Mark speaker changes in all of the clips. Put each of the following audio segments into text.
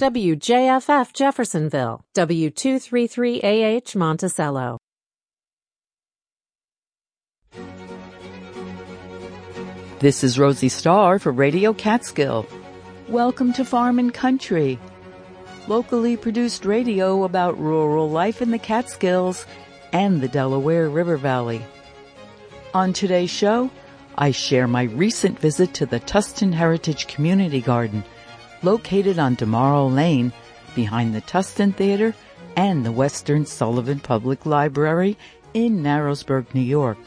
Speaker 1: WJFF Jeffersonville, W233AH Monticello.
Speaker 2: This is Rosie Starr for Radio Catskill. Welcome to Farm and Country, locally produced radio about rural life in the Catskills and the Delaware River Valley. On today's show, I share my recent visit to the Tusten Heritage Community Garden located on Demorrow Lane behind the Tusten Theater and the Western Sullivan Public Library in Narrowsburg, New York.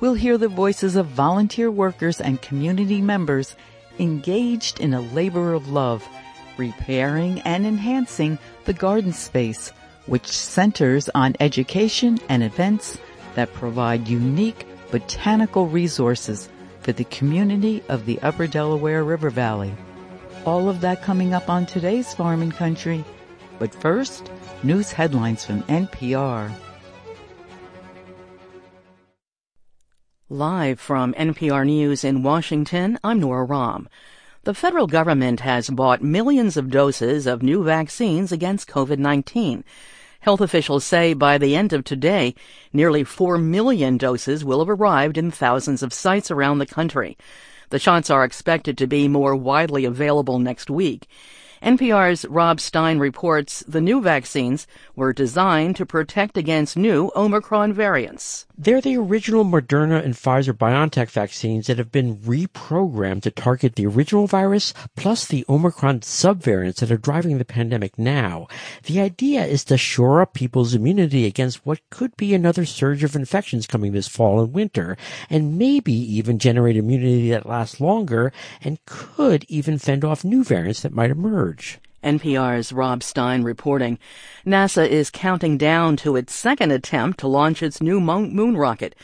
Speaker 2: We'll hear the voices of volunteer workers and community members engaged in a labor of love, repairing and enhancing the garden space, which centers on education and events that provide unique botanical resources for the community of the Upper Delaware River Valley. All of that coming up on today's Farm and Country. But first, news headlines from NPR.
Speaker 3: Live from NPR News in Washington, I'm Nora Raum. The federal government has bought millions of doses of new vaccines against COVID-19. Health officials say by the end of today, nearly 4 million doses will have arrived in thousands of sites around the country. The shots are expected to be more widely available next week. NPR's Rob Stein reports the new vaccines were designed to protect against new Omicron variants.
Speaker 4: They're the original Moderna and Pfizer BioNTech vaccines that have been reprogrammed to target the original virus plus the Omicron subvariants that are driving the pandemic now. The idea is to shore up people's immunity against what could be another surge of infections coming this fall and winter, and maybe even generate immunity that lasts longer and could even fend off new variants that might emerge.
Speaker 3: NPR's Rob Stein reporting. NASA is counting down to its second attempt to launch its new moon rocket.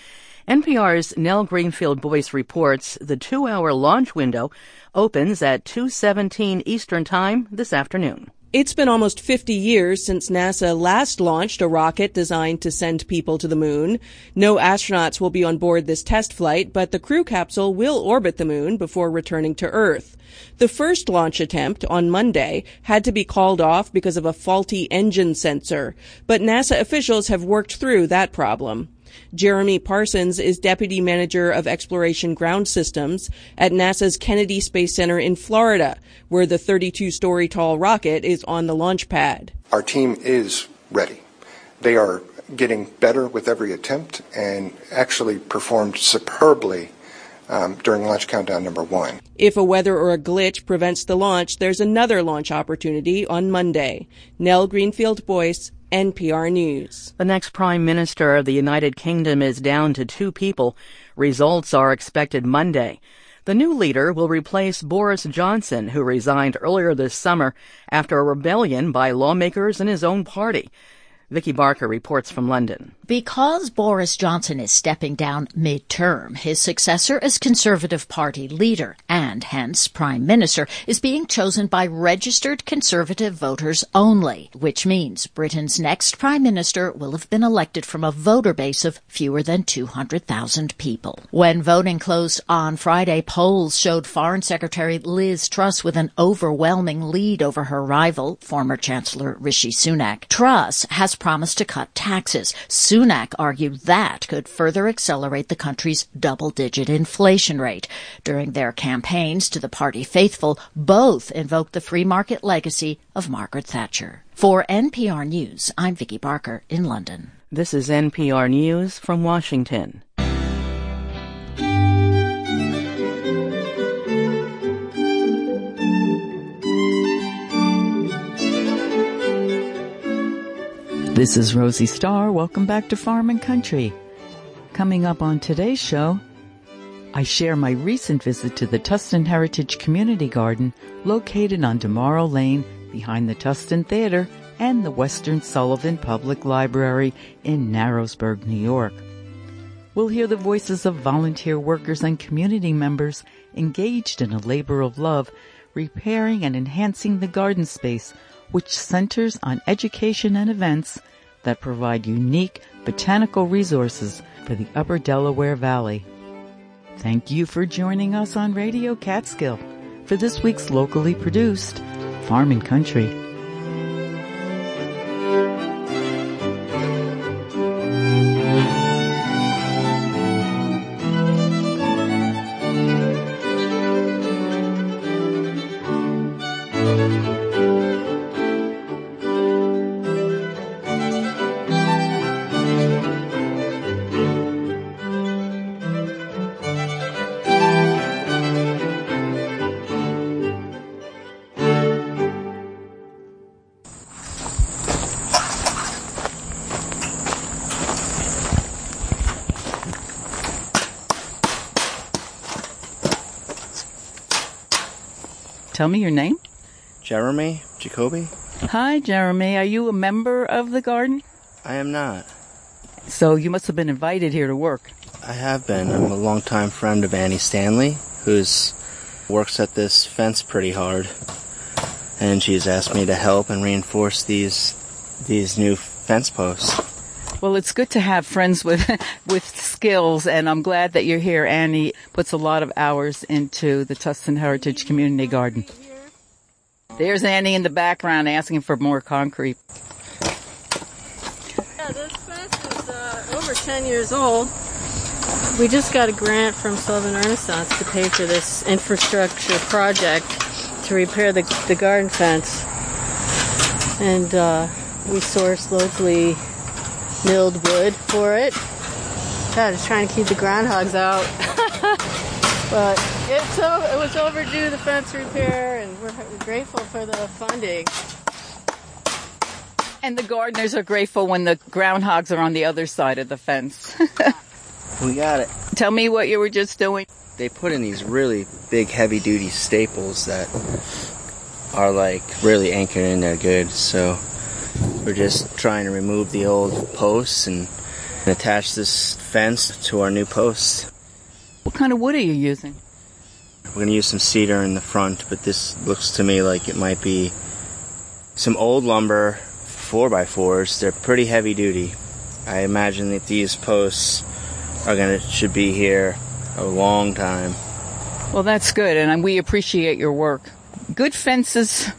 Speaker 3: NPR's Nell Greenfieldboyce reports the two-hour launch window opens at 2:17 Eastern Time this afternoon.
Speaker 5: It's been almost 50 years since NASA last launched a rocket designed to send people to the moon. No astronauts will be on board this test flight, but the crew capsule will orbit the moon before returning to Earth. The first launch attempt on Monday had to be called off because of a faulty engine sensor, but NASA officials have worked through that problem. Jeremy Parsons is Deputy Manager of Exploration Ground Systems at NASA's Kennedy Space Center in Florida, where the 32 story tall rocket is on the launch pad.
Speaker 6: Our team is ready. They are getting better with every attempt and actually performed superbly um, during launch countdown number one.
Speaker 5: If a weather or a glitch prevents the launch, there's another launch opportunity on Monday. Nell Greenfieldboyce, NPR News.
Speaker 3: The next Prime Minister of the United Kingdom is down to two people. Results are expected Monday. The new leader will replace Boris Johnson, who resigned earlier this summer after a rebellion by lawmakers in his own party. Vicki Barker reports from London.
Speaker 7: Because Boris Johnson is stepping down mid-term, his successor as Conservative Party leader and hence Prime Minister is being chosen by registered Conservative voters only, which means Britain's next Prime Minister will have been elected from a voter base of fewer than 200,000 people. When voting closed on Friday, polls showed Foreign Secretary Liz Truss with an overwhelming lead over her rival, former Chancellor Rishi Sunak. Truss has promised to cut taxes. Sunak argued that could further accelerate the country's double-digit inflation rate. During their campaigns to the party faithful, both invoked the free market legacy of Margaret Thatcher. For NPR News, I'm Vicki Barker in London.
Speaker 3: This is NPR News from Washington.
Speaker 2: This is Rosie Starr. Welcome back to Farm and Country. Coming up on today's show, I share my recent visit to the Tusten Heritage Community Garden located on Demorrow Lane behind the Tusten Theater and the Western Sullivan Public Library in Narrowsburg, New York. We'll hear the voices of volunteer workers and community members engaged in a labor of love, repairing and enhancing the garden space which centers on education and events that provide unique botanical resources for the Upper Delaware Valley. Thank you for joining us on Radio Catskill for this week's locally produced Farm and Country. Tell me your name.
Speaker 8: Jeremy Jacoby.
Speaker 2: Hi, Jeremy. Are you a member of the garden?
Speaker 8: I am not.
Speaker 2: So you must have been invited here to work.
Speaker 8: I have been. I'm a longtime friend of Annie Stanley, who's works at this fence pretty hard, and she's asked me to help and reinforce these these new fence posts.
Speaker 2: Well, it's good to have friends with with skills, and I'm glad that you're here. Annie puts a lot of hours into the Tusten Heritage Community Garden. There's Annie in the background asking for more concrete.
Speaker 9: Yeah, this fence is uh, over 10 years old. We just got a grant from Sullivan Renaissance to pay for this infrastructure project to repair the, the garden fence. And uh, we sourced locally milled wood for it. God, just trying to keep the groundhogs out. but it's it was overdue the fence repair, and we're grateful for the funding.
Speaker 2: And the gardeners are grateful when the groundhogs are on the other side of the fence.
Speaker 8: we got it.
Speaker 2: Tell me what you were just doing.
Speaker 8: They put in these really big, heavy duty staples that are like really anchored in there good. So we're just trying to remove the old posts and, and attach this fence to our new posts.
Speaker 2: What kind of wood are you using?
Speaker 8: We're going to use some cedar in the front, but this looks to me like it might be some old lumber, 4x4s. They're pretty heavy duty. I imagine that these posts are going to should be here a long time.
Speaker 2: Well, that's good, and we appreciate your work. Good fences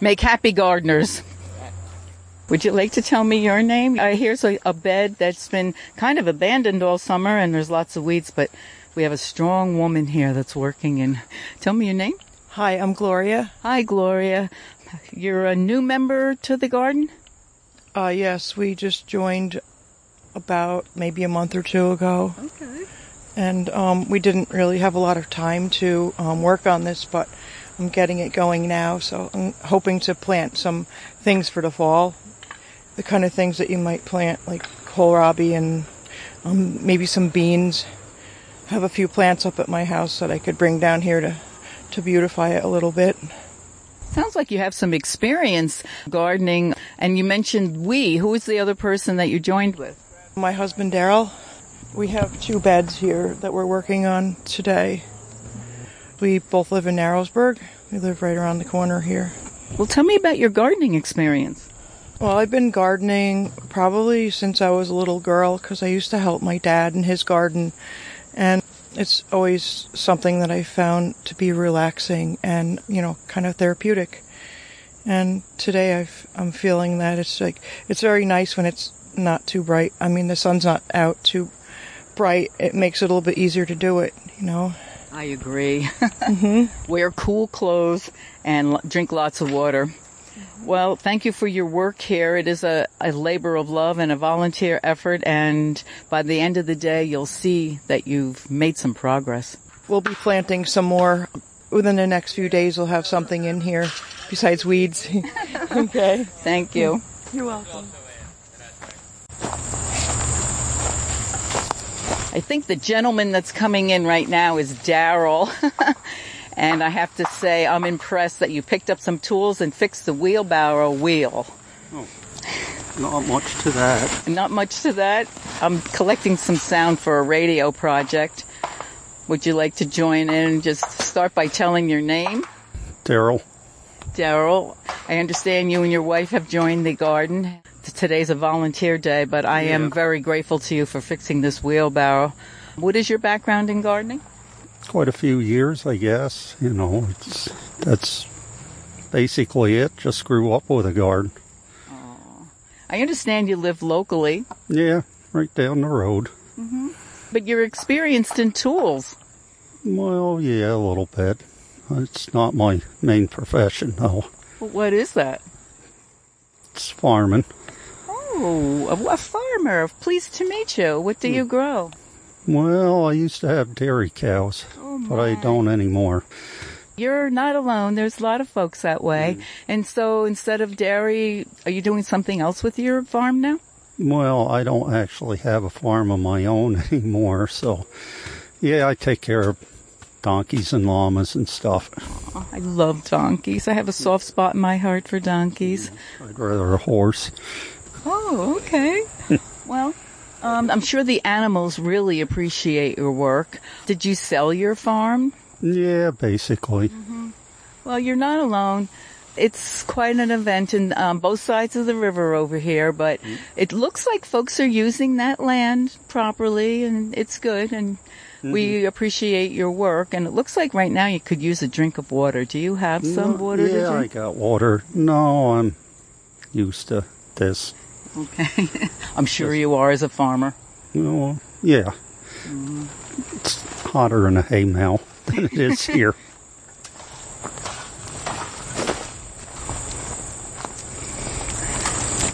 Speaker 2: make happy gardeners. Would you like to tell me your name? Uh, here's a, a bed that's been kind of abandoned all summer, and there's lots of weeds, but we have a strong woman here that's working. And tell me your name.
Speaker 10: Hi, I'm Gloria.
Speaker 2: Hi, Gloria. You're a new member to the garden?
Speaker 10: Uh, yes, we just joined about maybe a month or two ago.
Speaker 2: Okay.
Speaker 10: And um, we didn't really have a lot of time to um, work on this, but I'm getting it going now. So I'm hoping to plant some things for the fall. The kind of things that you might plant, like kohlrabi and um, maybe some beans. I have a few plants up at my house that I could bring down here to, to beautify it a little bit.
Speaker 2: Sounds like you have some experience gardening. And you mentioned we. Who is the other person that you joined with?
Speaker 10: My husband, Daryl. We have two beds here that we're working on today. We both live in Narrowsburg. We live right around the corner here.
Speaker 2: Well, tell me about your gardening experience.
Speaker 10: Well, I've been gardening probably since I was a little girl because I used to help my dad in his garden. And it's always something that I found to be relaxing and, you know, kind of therapeutic. And today I've, I'm feeling that it's like, it's very nice when it's not too bright. I mean, the sun's not out too bright. It makes it a little bit easier to do it, you know.
Speaker 2: I agree. mm-hmm. Wear cool clothes and drink lots of water. Well, thank you for your work here. It is a, a labor of love and a volunteer effort, and by the end of the day, you'll see that you've made some progress.
Speaker 10: We'll be planting some more. Within the next few days, we'll have something in here besides weeds. okay.
Speaker 2: Thank you.
Speaker 10: You're welcome.
Speaker 2: I think the gentleman that's coming in right now is Daryl. and I have to say, I'm impressed that you picked up some tools and fixed the wheelbarrow wheel.
Speaker 11: Oh, not much to that.
Speaker 2: Not much to that. I'm collecting some sound for a radio project. Would you like to join in and just start by telling your name?
Speaker 11: Daryl.
Speaker 2: Daryl, I understand you and your wife have joined the garden. Today's a volunteer day, but I
Speaker 11: Yeah.
Speaker 2: am very grateful to you for fixing this wheelbarrow. What is your background in gardening?
Speaker 11: Quite a few years, I guess. You know, it's that's basically it. Just grew up with a garden.
Speaker 2: I understand you live locally,
Speaker 11: Yeah, right down the road. Mm-hmm.
Speaker 2: but you're experienced in tools.
Speaker 11: Well, yeah, a little bit. It's not my main profession, though.
Speaker 2: What is that?
Speaker 11: It's farming.
Speaker 2: Oh, a, a farmer. Pleased to meet you. What do you grow?
Speaker 11: Well, I used to have dairy cows, oh, but I don't anymore.
Speaker 2: You're not alone. There's a lot of folks that way. And so instead of dairy, are you doing something else with your farm now?
Speaker 11: Well, I don't actually have a farm of my own anymore, so yeah, I take care of donkeys and llamas and stuff.
Speaker 2: Oh, I love donkeys. I have a soft spot in my heart for donkeys.
Speaker 11: I'd rather a horse.
Speaker 2: Oh, okay. well, um, I'm sure the animals really appreciate your work. Did you sell your farm?
Speaker 11: Yeah, basically.
Speaker 2: Well, you're not alone. It's quite an event in um, both sides of the river over here, but it looks like folks are using that land properly, and it's good. And we appreciate your work. And it looks like right now you could use a drink of water. Do you have some
Speaker 11: No,
Speaker 2: water
Speaker 11: yeah,
Speaker 2: to
Speaker 11: I got water. No, I'm used to this.
Speaker 2: Okay. I'm sure you are as a farmer.
Speaker 11: No, uh, yeah. It's hotter in a hay now than it is here.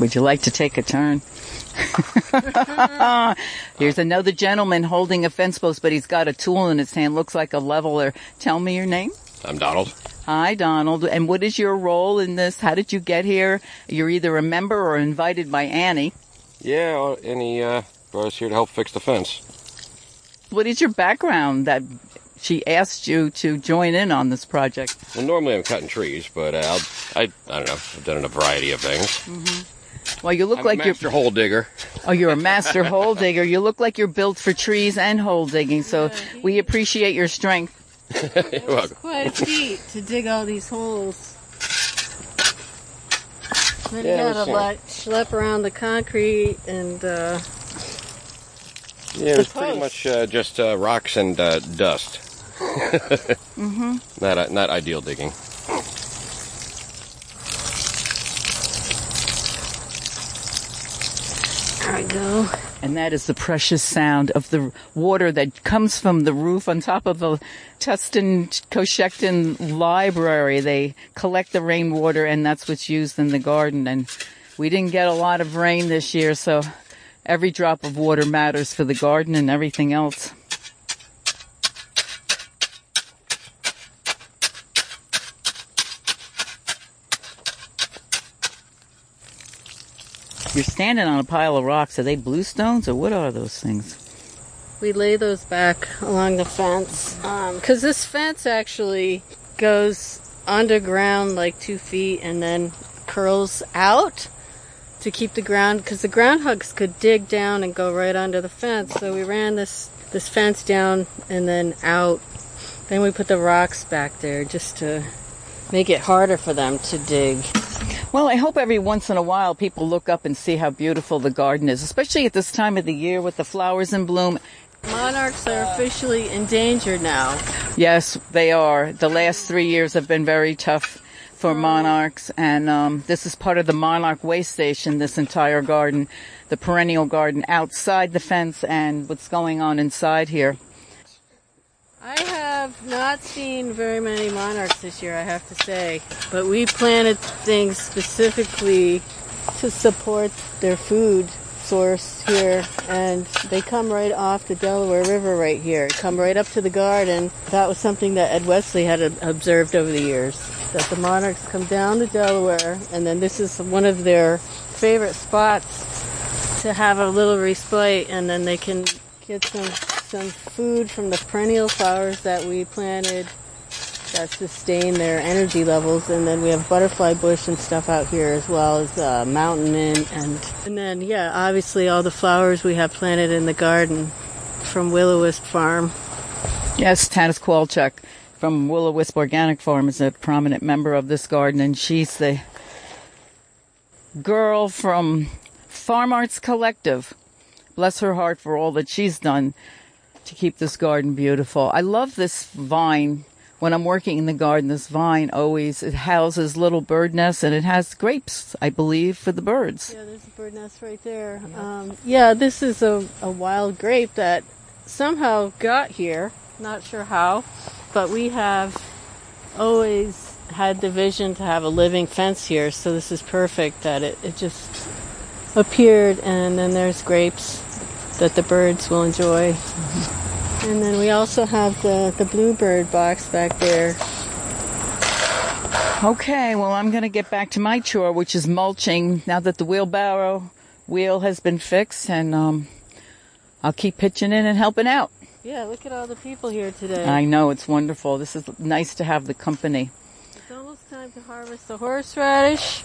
Speaker 2: Would you like to take a turn? Here's another gentleman holding a fence post, but he's got a tool in his hand. Looks like a leveler. Tell me your name.
Speaker 12: I'm Donald.
Speaker 2: Hi, Donald. And what is your role in this? How did you get here? You're either a member or invited by Annie.
Speaker 12: Yeah, well, and he uh, brought us here to help fix the fence.
Speaker 2: What is your background that she asked you to join in on this project?
Speaker 12: Well, normally I'm cutting trees, but uh, I'll, I I don't know. I've done a variety of things.
Speaker 2: Well, you look
Speaker 12: I'm
Speaker 2: like
Speaker 12: a
Speaker 2: you're
Speaker 12: master hole digger.
Speaker 2: Oh, you're a master hole digger. You look like you're built for trees and hole digging, so we appreciate your strength.
Speaker 12: You're welcome.
Speaker 9: Quite a feat to dig all these holes. Then
Speaker 12: Yeah,
Speaker 9: you gotta
Speaker 12: uh,
Speaker 9: like schlep around the concrete and uh,
Speaker 12: Yeah, it was pretty much uh, just uh, rocks and uh, dust.
Speaker 2: Mm-hmm.
Speaker 12: Not uh, not ideal digging.
Speaker 9: there we go.
Speaker 2: And that is the precious sound of the water that comes from the roof on top of the Tusten Cochecton Library. They collect the rainwater and that's what's used in the garden. And we didn't get a lot of rain this year, so every drop of water matters for the garden and everything else. You're standing on a pile of rocks. Are they bluestones or what are those things?
Speaker 9: We lay those back along the fence um, because this fence actually goes underground like two feet and then curls out to keep the ground because the groundhogs could dig down and go right under the fence. So we ran this this fence down and then out. Then we put the rocks back there just to make it harder for them to dig.
Speaker 2: Well, I hope every once in a while people look up and see how beautiful the garden is, especially at this time of the year with the flowers in bloom.
Speaker 9: Monarchs are officially endangered now.
Speaker 2: Yes, they are. The last three years have been very tough for monarchs, and um, this is part of the monarch way station. This entire garden, the perennial garden outside the fence, and what's going on inside here.
Speaker 9: I have not seen very many monarchs this year, I have to say. But we planted things specifically to support their food source here, and they come right off the Delaware River right here. Come right up to the garden. That was something that Ed Wesley had observed over the years. That the monarchs come down the Delaware, and then this is one of their favorite spots to have a little respite, and then they can get some some food from the perennial flowers that we planted that sustain their energy levels, and then we have butterfly bush and stuff out here as well as uh, mountain mint, and and then yeah, obviously all the flowers we have planted in the garden from Willow Wisp Farm.
Speaker 2: Yes, Tannis Kowalchuk from Willow Wisp Organic Farm is a prominent member of this garden, and she's the girl from Farm Arts Collective. Bless her heart for all that she's done to keep this garden beautiful. I love this vine when I'm working in the garden, this vine always it houses little bird nests and it has grapes, I believe, for the birds.
Speaker 9: Yeah, there's a bird nest right there. Um, yeah, this is a, a wild grape that somehow got here. Not sure how, but we have always had the vision to have a living fence here, so this is perfect that it, it just appeared and then there's grapes that the birds will enjoy. And then we also have the, the bluebird box back there.
Speaker 2: Okay, well, I'm going to get back to my chore, which is mulching now that the wheelbarrow wheel has been fixed, and um, I'll keep pitching in and helping out.
Speaker 9: Yeah, look at all the people here today.
Speaker 2: I know, it's wonderful. This is nice to have the company.
Speaker 9: It's almost time to harvest the horseradish.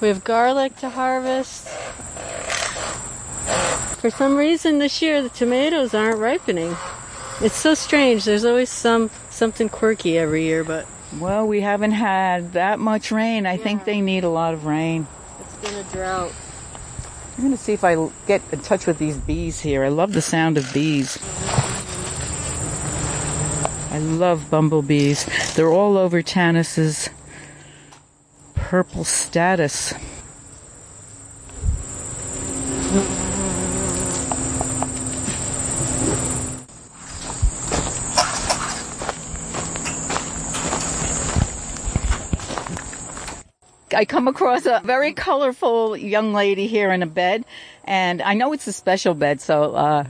Speaker 9: We have garlic to harvest. For some reason this year the tomatoes aren't ripening. It's so strange. There's always some something quirky every year, but
Speaker 2: Well, we haven't had that much rain. I think they need a lot of rain.
Speaker 9: it's been a drought.
Speaker 2: I'm going to see if I get in touch with these bees here. I love the sound of bees. I love bumblebees. They're all over Tannis's purple statice. I come across a very colorful young lady here in a bed, and I know it's a special bed, so uh,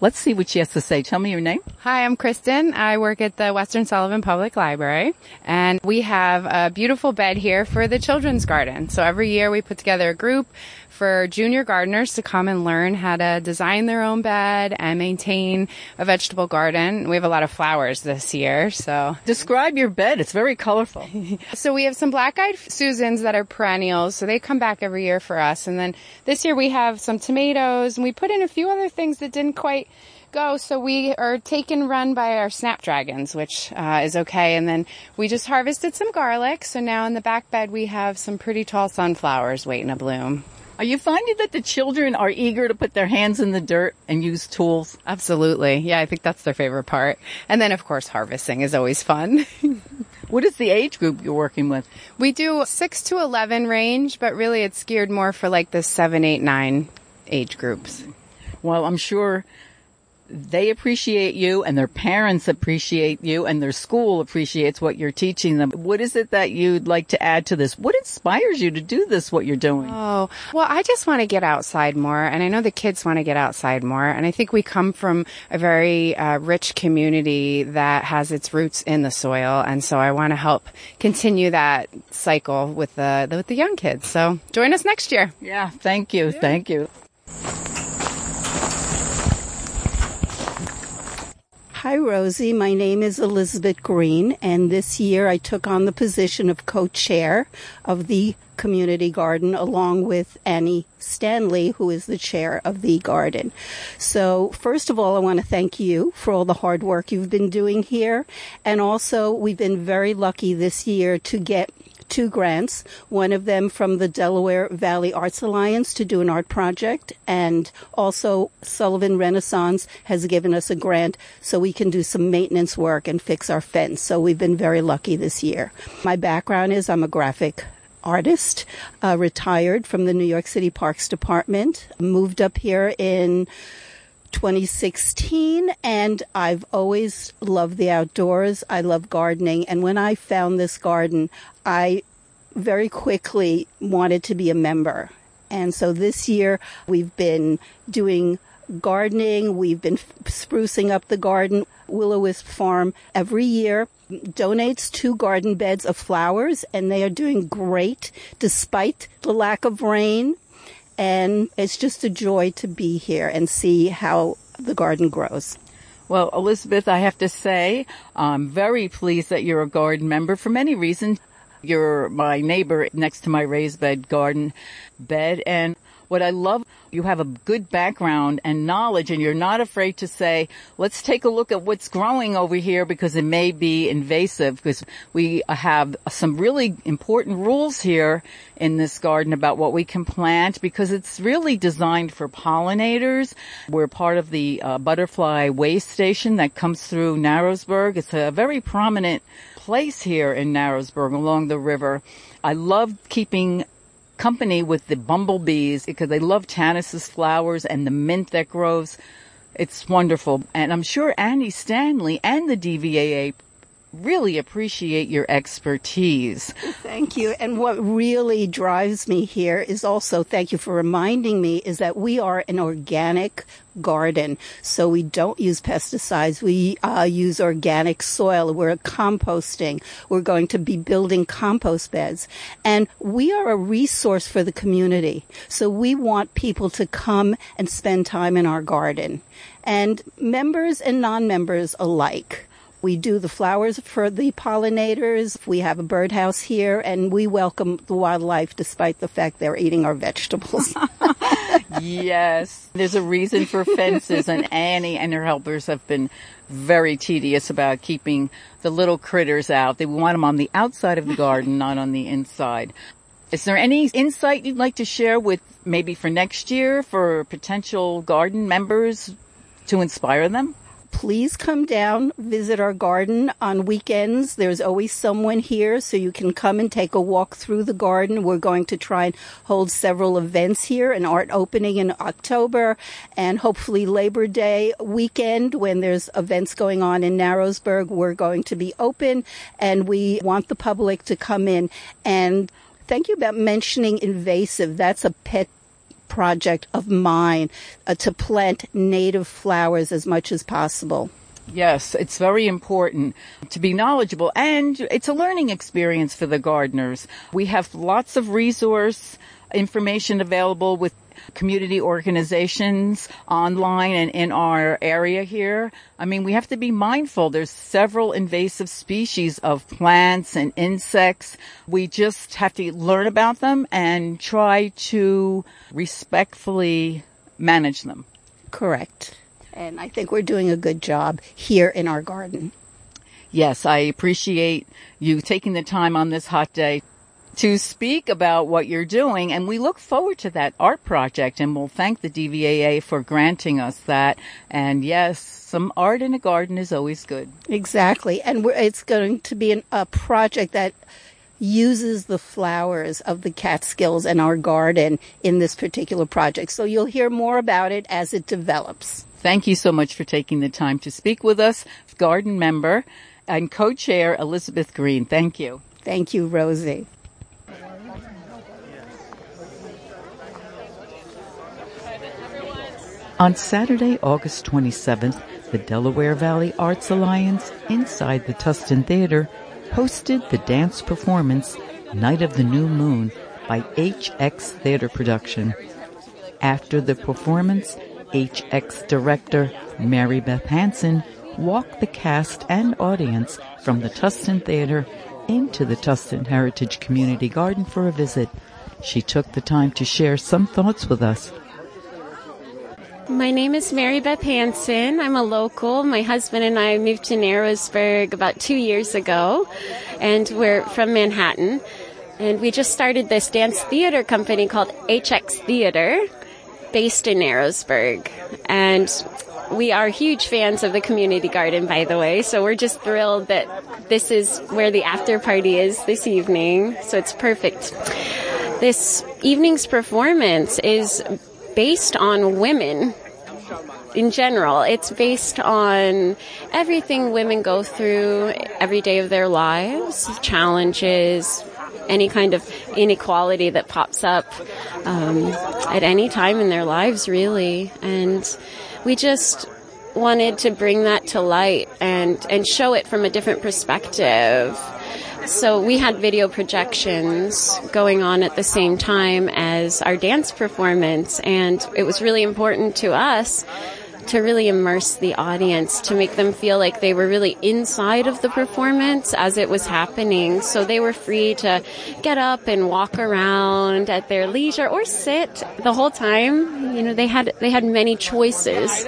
Speaker 2: let's see what she has to say. Tell me your name.
Speaker 13: Hi, I'm Kristen. I work at the Western Sullivan Public Library, and we have a beautiful bed here for the children's garden. So every year we put together a group for junior gardeners to come and learn how to design their own bed and maintain a vegetable garden. We have a lot of flowers this year, so.
Speaker 2: Describe your bed. It's very colorful.
Speaker 13: so we have some black-eyed Susans that are perennials, so they come back every year for us. And then this year we have some tomatoes, and we put in a few other things that didn't quite go. So we are taken run by our snapdragons, which uh, is okay. And then we just harvested some garlic. So now in the back bed we have some pretty tall sunflowers waiting to bloom.
Speaker 2: Are you finding that the children are eager to put their hands in the dirt and use tools?
Speaker 13: Absolutely. Yeah, I think that's their favorite part. And then of course harvesting is always fun.
Speaker 2: what is the age group you're working with?
Speaker 13: We do 6 to 11 range, but really it's geared more for like the 7, 8, 9 age groups.
Speaker 2: Well, I'm sure they appreciate you and their parents appreciate you and their school appreciates what you're teaching them. What is it that you'd like to add to this? What inspires you to do this, what you're doing?
Speaker 13: Oh, well, I just want to get outside more and I know the kids want to get outside more. And I think we come from a very uh, rich community that has its roots in the soil. And so I want to help continue that cycle with the, with the young kids. So join us next year.
Speaker 2: Yeah. Thank you. Yeah. Thank you.
Speaker 14: Hi, Rosie. My name is Elizabeth Green, and this year I took on the position of co-chair of the community garden along with Annie Stanley, who is the chair of the garden. So first of all, I want to thank you for all the hard work you've been doing here. And also, we've been very lucky this year to get two grants, one of them from the Delaware Valley Arts Alliance to do an art project, and also Sullivan Renaissance has given us a grant so we can do some maintenance work and fix our fence. So we've been very lucky this year. My background is I'm a graphic artist, uh, retired from the New York City Parks Department, moved up here in 2016 and I've always loved the outdoors. I love gardening. And when I found this garden, I very quickly wanted to be a member. And so this year we've been doing gardening. We've been sprucing up the garden. Willow Wisp Farm every year donates two garden beds of flowers and they are doing great despite the lack of rain and it's just a joy to be here and see how the garden grows.
Speaker 2: Well, Elizabeth, I have to say, I'm very pleased that you're a garden member for many reasons. You're my neighbor next to my raised bed garden bed and What I love, you have a good background and knowledge and you're not afraid to say, let's take a look at what's growing over here because it may be invasive because we have some really important rules here in this garden about what we can plant because it's really designed for pollinators. We're part of the uh, butterfly way station that comes through Narrowsburg. It's a very prominent place here in Narrowsburg along the river. I love keeping company with the bumblebees because they love Tannis's flowers and the mint that grows. It's wonderful. And I'm sure Annie Stanley and the DVAA really appreciate your expertise.
Speaker 14: Thank you. And what really drives me here is also, thank you for reminding me, is that we are an organic garden. So we don't use pesticides. We uh, use organic soil. We're composting. We're going to be building compost beds. And we are a resource for the community. So we want people to come and spend time in our garden. And members and non-members alike. We do the flowers for the pollinators. We have a birdhouse here and we welcome the wildlife despite the fact they're eating our vegetables.
Speaker 2: yes. There's a reason for fences and Annie and her helpers have been very tedious about keeping the little critters out. They want them on the outside of the garden, not on the inside. Is there any insight you'd like to share with maybe for next year for potential garden members to inspire them?
Speaker 14: Please come down, visit our garden on weekends. There's always someone here, so you can come and take a walk through the garden. We're going to try and hold several events here, an art opening in October, and hopefully Labor Day weekend when there's events going on in Narrowsburg. We're going to be open, and we want the public to come in and Thank you about mentioning invasive. That's a pet project of mine uh, to plant native flowers as much as possible.
Speaker 2: Yes, it's very important to be knowledgeable and it's a learning experience for the gardeners. We have lots of resource information available with community organizations online and in our area here. I mean, we have to be mindful. There's several invasive species of plants and insects. We just have to learn about them and try to respectfully manage them.
Speaker 14: Correct. And I think we're doing a good job here in our garden.
Speaker 2: Yes, I appreciate you taking the time on this hot day to speak about what you're doing. And we look forward to that art project and we'll thank the DVAA for granting us that. And yes, some art in a garden is always good.
Speaker 14: Exactly. And it's going to be an, a project that uses the flowers of the Catskills and our garden in this particular project. So you'll hear more about it as it develops.
Speaker 2: Thank you so much for taking the time to speak with us, garden member and co-chair Elizabeth Green. Thank you.
Speaker 14: Thank you, Rosie.
Speaker 2: On Saturday, August 27th, the Delaware Valley Arts Alliance inside the Tusten Theater hosted the dance performance Night of the New Moon by HX Theater Production. After the performance, HX director Mary Beth Hanson walked the cast and audience from the Tusten Theater into the Tusten Heritage Community Garden for a visit. She took the time to share some thoughts with us.
Speaker 15: My name is Mary Beth Hanson. I'm a local. My husband and I moved to Narrowsburg about two years ago, and we're from Manhattan. And we just started this dance theater company called HX Theater, based in Narrowsburg. And we are huge fans of the community garden, by the way. So we're just thrilled that this is where the after party is this evening. So it's perfect. This evening's performance is based on women in general. It's based on everything women go through every day of their lives, challenges, any kind of inequality that pops up um, at any time in their lives, really. And we just wanted to bring that to light and, and show it from a different perspective. So we had video projections going on at the same time as our dance performance and it was really important to us to really immerse the audience, to make them feel like they were really inside of the performance as it was happening. So they were free to get up and walk around at their leisure or sit the whole time. You know, they had, they had many choices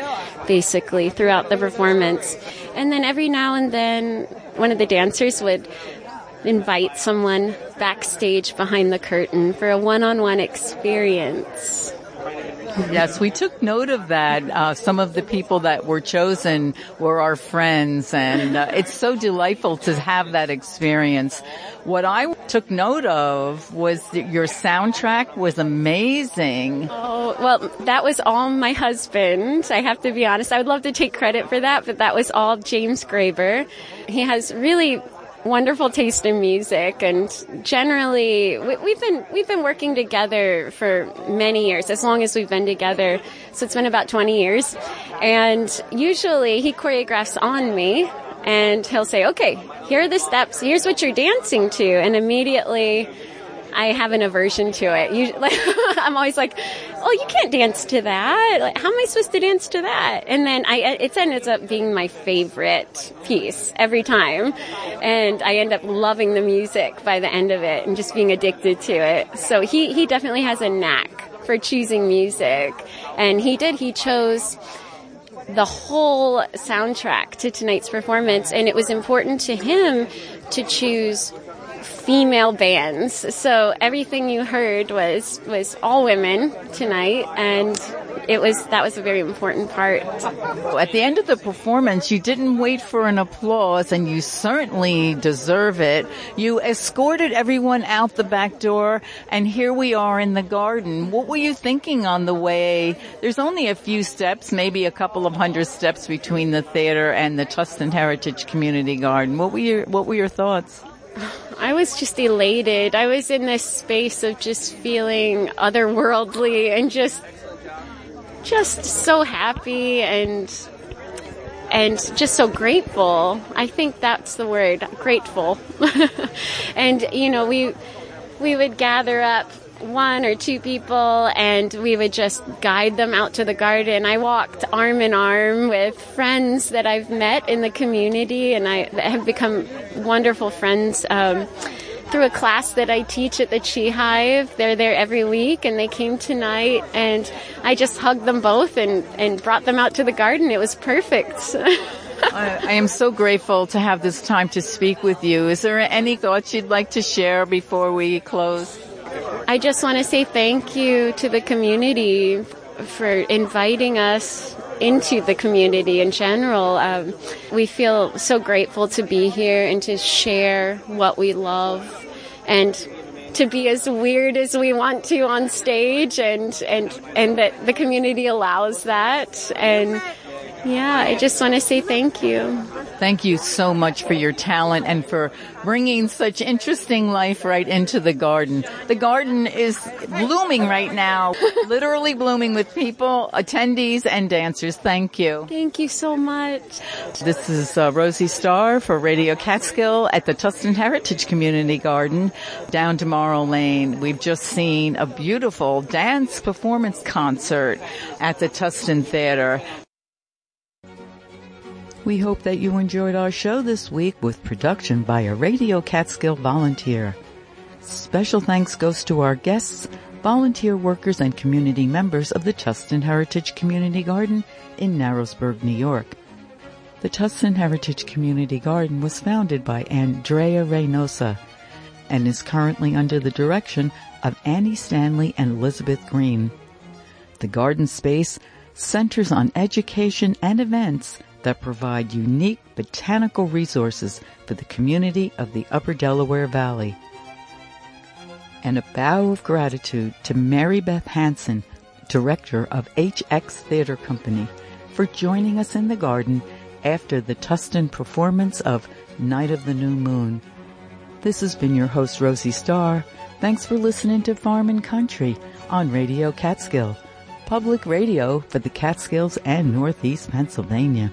Speaker 15: basically throughout the performance. And then every now and then one of the dancers would invite someone backstage behind the curtain for a one-on-one experience.
Speaker 2: Yes, we took note of that. Uh, some of the people that were chosen were our friends, and uh, it's so delightful to have that experience. What I took note of was that your soundtrack was amazing.
Speaker 15: Oh, well, that was all my husband. I have to be honest. I would love to take credit for that, but that was all James Graber. He has really wonderful taste in music and generally we, have been we've been working together for many years as long as we've been together so it's been about 20 years. And usually he choreographs on me and he'll say okay here are the steps. Here's what you're dancing to. And immediately I have an aversion to it. You, like, I'm always like, oh, you can't dance to that. Like, how am I supposed to dance to that? And then I, it ends up being my favorite piece every time. And I end up loving the music by the end of it and just being addicted to it. So he, he definitely has a knack for choosing music. And he did, he chose the whole soundtrack to tonight's performance and it was important to him to choose female bands. So everything you heard was was all women tonight and it was that was a very important part.
Speaker 2: At the end of the performance, you didn't wait for an applause and you certainly deserve it. You escorted everyone out the back door and here we are in the garden. What were you thinking on the way? There's only a few steps, maybe a couple of hundred steps between the theater and the Tusten Heritage Community Garden. What were your what were your thoughts?
Speaker 15: I was just elated. I was in this space of just feeling otherworldly and just just so happy and and just so grateful. I think that's the word, grateful. and you know, we we would gather up one or two people and we would just guide them out to the garden. I walked arm in arm with friends that I've met in the community and I have become wonderful friends. Um, through a class that I teach at the Chi Hive. They're there every week and they came tonight and I just hugged them both and, and brought them out to the garden. It was perfect.
Speaker 2: I, I am so grateful to have this time to speak with you. Is there any thoughts you'd like to share before we close?
Speaker 15: I just want to say thank you to the community for inviting us into the community in general. Um, we feel so grateful to be here and to share what we love and to be as weird as we want to on stage and and and that the community allows that and yeah, I just want to say thank you.
Speaker 2: Thank you so much for your talent and for bringing such interesting life right into the garden. The garden is blooming right now, literally blooming with people, attendees, and dancers. Thank you.
Speaker 15: Thank you so much.
Speaker 2: This is uh, Rosie Starr for Radio Catskill at the Tusten Heritage Community Garden down Tomorrow Lane. We've just seen a beautiful dance performance concert at the Tusten Theater. We hope that you enjoyed our show this week with production by a Radio Catskill volunteer. Special thanks goes to our guests, volunteer workers and community members of the Tusten Heritage Community Garden in Narrowsburg, New York. The Tusten Heritage Community Garden was founded by Andrea Reynosa and is currently under the direction of Annie Stanley and Elizabeth Green. The garden space centers on education and events that provide unique botanical resources for the community of the Upper Delaware Valley. And a bow of gratitude to Mary Beth Hanson, director of HX Theater Company, for joining us in the garden after the Tusten performance of Night of the New Moon. This has been your host, Rosie Starr. Thanks for listening to Farm and Country on Radio Catskill, public radio for the Catskills and Northeast Pennsylvania.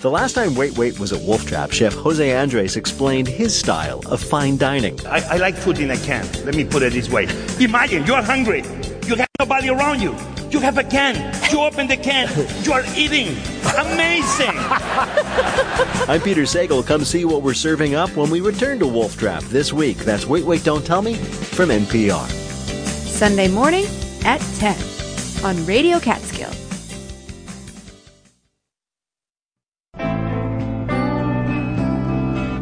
Speaker 16: The last time Wait Wait was at Wolf Trap, Chef Jose Andres explained his style of fine dining.
Speaker 17: I, I like food in a can. Let me put it this way. Imagine you're hungry. You have nobody around you. You have a can. You open the can. You are eating. Amazing.
Speaker 16: I'm Peter Sagal. Come see what we're serving up when we return to Wolf Trap this week. That's Wait Wait Don't Tell Me from NPR.
Speaker 18: Sunday morning at 10 on Radio Catskill.